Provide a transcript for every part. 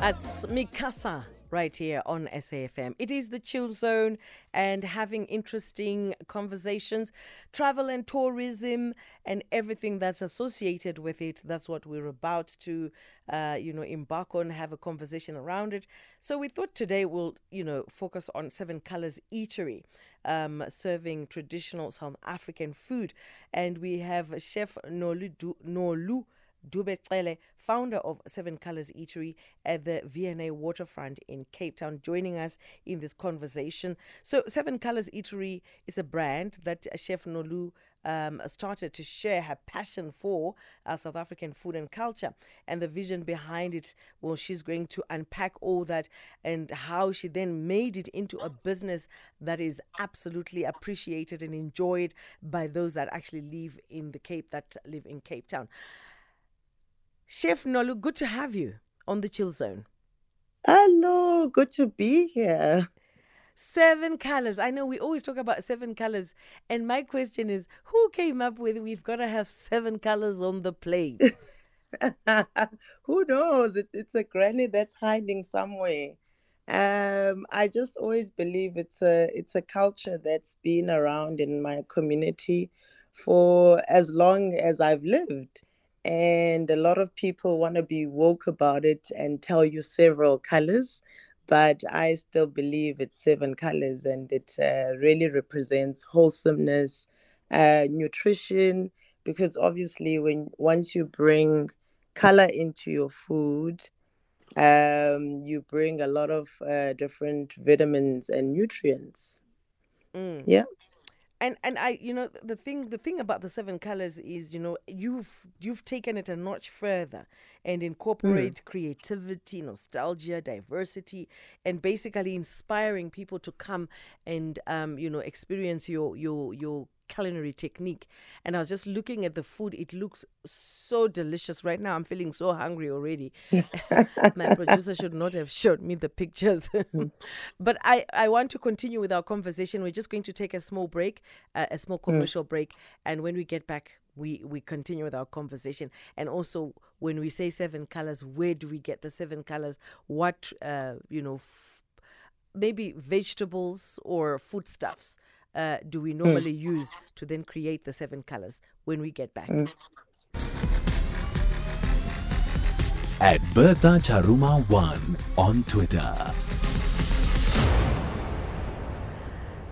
That's Mikasa right here on SAFM. It is the chill zone and having interesting conversations, travel and tourism, and everything that's associated with it. That's what we're about to, uh, you know, embark on, have a conversation around it. So we thought today we'll, you know, focus on Seven Colors Eatery. Um, serving traditional South African food. And we have Chef Nolu, du- Nolu Dube-Cele, founder of Seven Colors Eatery at the V&A Waterfront in Cape Town, joining us in this conversation. So, Seven Colors Eatery is a brand that Chef Nolu um, started to share her passion for uh, South African food and culture. And the vision behind it, well, she's going to unpack all that and how she then made it into a business that is absolutely appreciated and enjoyed by those that actually live in the Cape, that live in Cape Town. Chef Nolu, good to have you on the Chill Zone. Hello, good to be here. Seven colors. I know we always talk about seven colors. And my question is who came up with we've got to have seven colors on the plate? Who knows? It, it's a granny that's hiding somewhere. Um, I just always believe it's a it's a culture that's been around in my community for as long as I've lived. And a lot of people want to be woke about it and tell you several colors, but I still believe it's seven colors and it uh, really represents wholesomeness, uh, nutrition, because obviously when once you bring color into your food, um, you bring a lot of uh, different vitamins and nutrients. Mm. Yeah. And and I you know the thing the thing about the seven colors is you know you've you've taken it a notch further and incorporate creativity nostalgia diversity and basically inspiring people to come and um you know experience your your your culinary technique. And i was just looking at the food. It looks so delicious. Right now i'm feeling so hungry already. My producer should not have showed me the pictures. But i i want to continue with our conversation. We're just going to take a small break uh, a small commercial break. And when we get back we we continue with our conversation. And also when we say seven colors where do we get the seven colors? What uh you know f- maybe vegetables or foodstuffs uh, do we normally use to then create the seven colors when we get back at Bertha Charuma 1 on Twitter.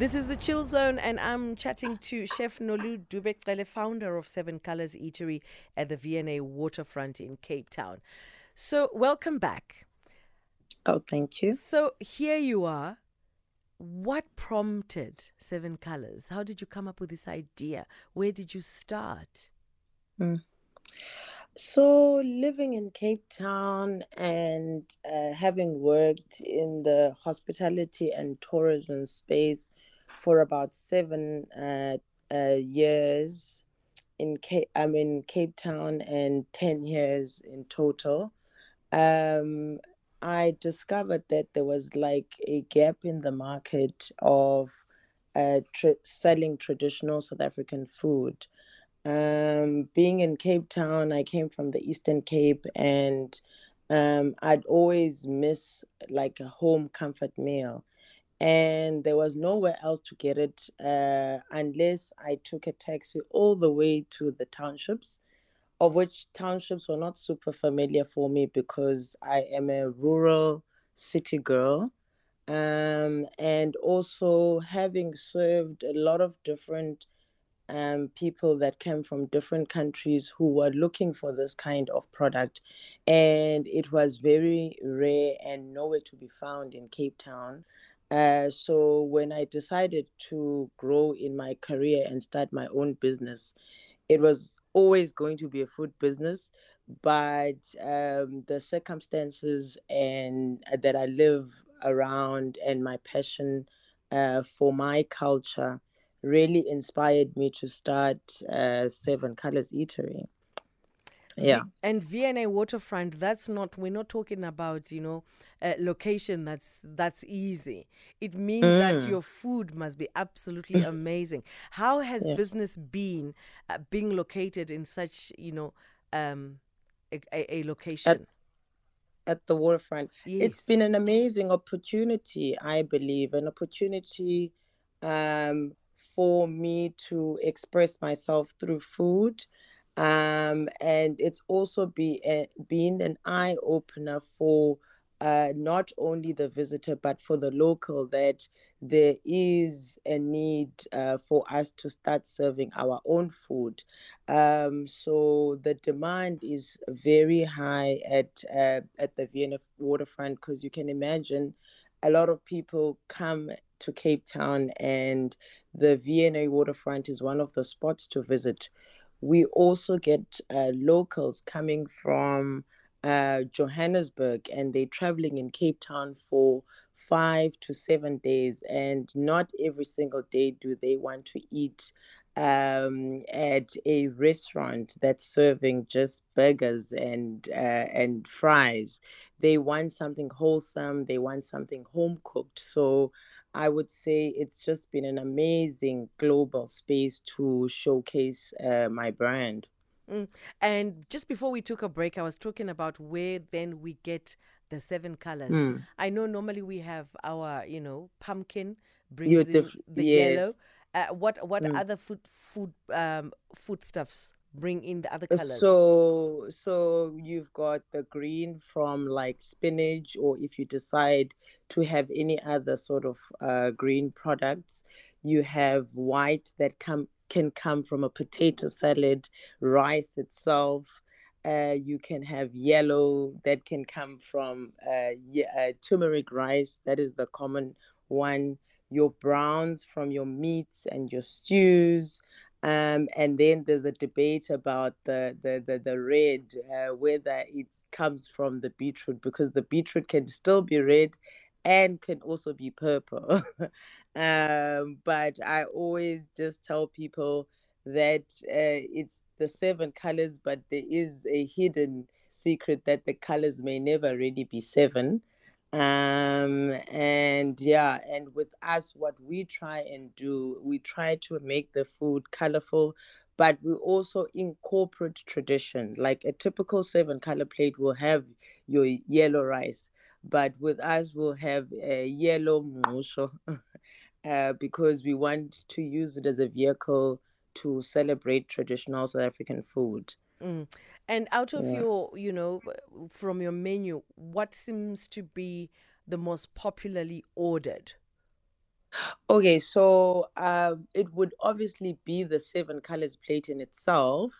This is the Chill Zone, and I'm chatting to Chef Nolu Dube-Cele, founder of Seven Colors Eatery at the V&A Waterfront in Cape Town. So, welcome back. Oh, thank you. So, here you are. What prompted Seven Colors? How did you come up with this idea? Where did you start? So, living in Cape Town and uh, having worked in the hospitality and tourism space for about seven uh, uh, years in Cape, I'm in Cape Town and 10 years in total, um, I discovered that there was like a gap in the market of uh, tr- selling traditional South African food. Um, being in Cape Town, I came from the Eastern Cape, and um, I'd always miss like a home comfort meal. And there was nowhere else to get it uh, unless I took a taxi all the way to the townships, of which townships were not super familiar for me because I am a rural city girl. Um, and also having served a lot of different um, people that came from different countries who were looking for this kind of product. And it was very rare and nowhere to be found in Cape Town. Uh, so when I decided to grow in my career and start my own business, it was always going to be a food business, but um, the circumstances and uh, that I live around and my passion uh, for my culture really inspired me to start uh, Seven Colors Eatery. Yeah. And V&A Waterfront, that's not, we're not talking about, you know, a location that's that's easy. It means that Mm. your food must be absolutely amazing. How has Yes. business been uh, being located in such, you know, um, a, a, a location? at the waterfront. Yes. It's been an amazing opportunity, I believe, an opportunity um, for me to express myself through food. Um, and it's also be a, been an eye opener for uh, not only the visitor but for the local that there is a need uh, for us to start serving our own food. Um, so the demand is very high at uh, at the V&A waterfront because you can imagine a lot of people come to Cape Town and the V&A waterfront is one of the spots to visit. We also get uh, locals coming from uh, Johannesburg and they're traveling in Cape Town for five to seven days. And not every single day do they want to eat um, at a restaurant that's serving just burgers and uh, and fries. They want something wholesome. They want something home cooked. So I would say it's just been an amazing global space to showcase uh, my brand. Mm. And just before we took a break, I was talking about where then we get the seven colors. Mm. I know normally we have our, you know, pumpkin brings def- the yes. yellow. Uh, what what Mm. other food food um foodstuffs bring in the other colors? So, so you've got the green from like spinach, or if you decide to have any other sort of uh, green products, you have white that come can come from a potato salad, rice itself. Uh, you can have yellow that can come from uh, ye- uh, turmeric rice. That is the common one. Your browns from your meats and your stews. Um, and then there's a debate about the the the, the red, uh, whether it comes from the beetroot, because the beetroot can still be red and can also be purple. um, but I always just tell people that uh, it's the seven colors, but there is a hidden secret that the colors may never really be seven. Um, and yeah, and with us, what we try and do, we try to make the food colorful, but we also incorporate tradition. Like a typical seven color plate will have your yellow rice, but with us, we'll have a yellow musho uh, because we want to use it as a vehicle to celebrate traditional South African food. Mm. And out of Yeah. your, you know, from your menu, what seems to be the most popularly ordered? Okay, so um, it would obviously be the seven colors plate in itself.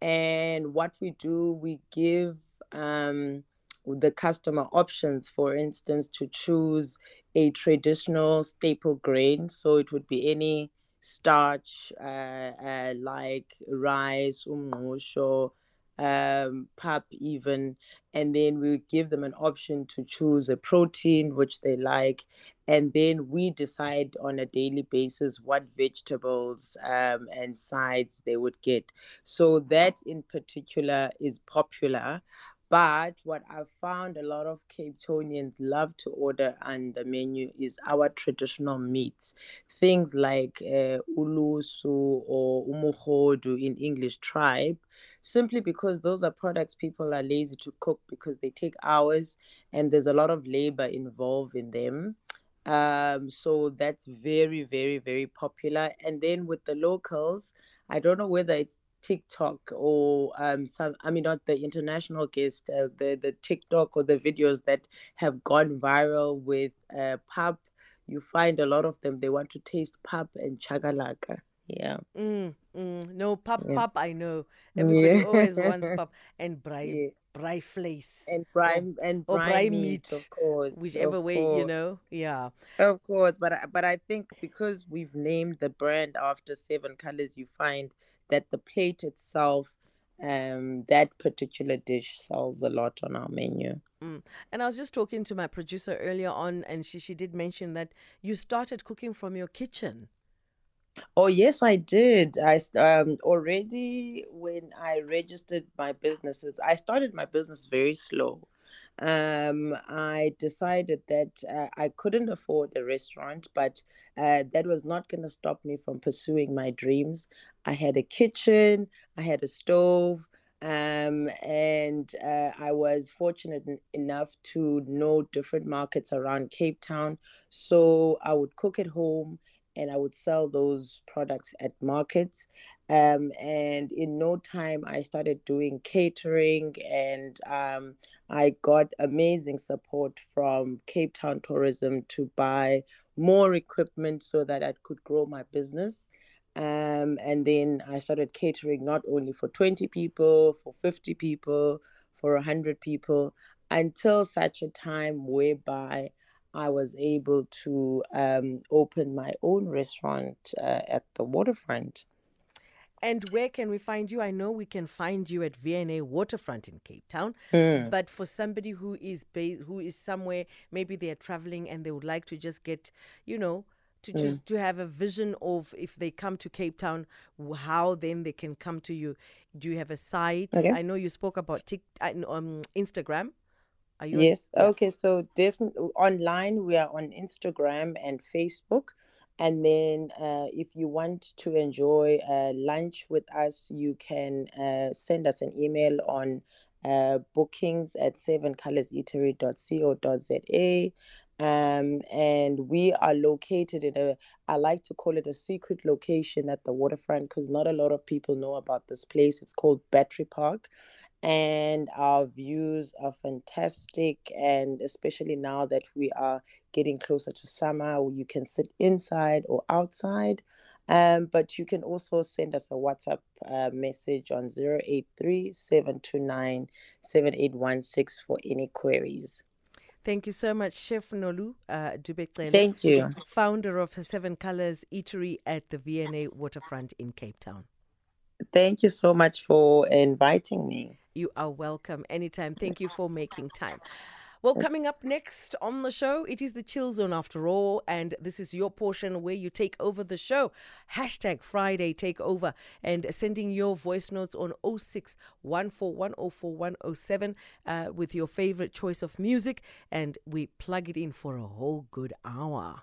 And what we do, we give um, the customer options, for instance, to choose a traditional staple grain. So it would be any starch, uh, uh, like rice, umngqusho, um, pap even. And then we give them an option to choose a protein which they like and then we decide on a daily basis what vegetables um, and sides they would get. So that in particular is popular. But what I've found a lot of Cape Townians love to order on the menu is our traditional meats, things like uh, ulusu or umuhodu in English tripe, simply because those are products people are lazy to cook because they take hours and there's a lot of labor involved in them. Um, so that's very, very, very popular. And then with the locals, I don't know whether it's TikTok or um, some, I mean, not the international guest, uh, the the TikTok or the videos that have gone viral with uh, pap. You find a lot of them. They want to taste pap and chakalaka. Yeah. Mm, mm. No, pap Yeah. pap, I know. Everybody Yeah. always wants pap and braai, Yeah. braaivleis. And brine and or braai meat, meat, of course. whichever of way, you know. Yeah. Of course, but but I think because we've named the brand after Seven Colors, you find that the plate itself, um, that particular dish sells a lot on our menu. Mm. And I was just talking to my producer earlier on, and she, she did mention that you started cooking from your kitchen. Oh yes, I did. I um already when I registered my businesses, I started my business very slow. Um, I decided that uh, I couldn't afford a restaurant, but uh, that was not going to stop me from pursuing my dreams. I had a kitchen, I had a stove, Um, and uh, I was fortunate enough to know different markets around Cape Town. So I would cook at home and I would sell those products at markets. Um, and in no time, I started doing catering, and um, I got amazing support from Cape Town Tourism to buy more equipment so that I could grow my business. Um, and then I started catering not only for 20 people, for 50 people, for 100 people, until such a time whereby I was able to um, open my own restaurant uh, at the waterfront. And where can we find you? I know we can find you at V&A Waterfront in Cape Town. Mm. But for somebody who is ba- who is somewhere, maybe they are traveling and they would like to just get, you know, to Mm. just to have a vision of if they come to Cape Town, how then they can come to you. Do you have a site? Okay. I know you spoke about Tik, n- um, Instagram. Are you? on- Yes. yeah. Okay. So definitely online, we are on Instagram and Facebook. And then uh, if you want to enjoy uh, lunch with us, you can uh, send us an email on uh, bookings at sevencolourseatery.co.za. Um, and we are located in a, I like to call it a secret location at the waterfront because not a lot of people know about this place. It's called Battery Park and our views are fantastic. And especially now that we are getting closer to summer you can sit inside or outside. Um, but you can also send us a whatsapp uh, message on 083 729 7816 for any queries. Thank you so much, Chef Nolu uh, Dube-Cele, thank you. founder of Seven Colors Eatery at the V&A Waterfront in Cape Town. thank you so much for inviting me You are welcome anytime. Thank you for making time. Well, coming up next on the show, it is the chill zone after all, and this is your portion where you take over the show. Hashtag Friday Takeover and sending your voice notes on 06 107 uh, with your favorite choice of music, and we plug it in for a whole good hour.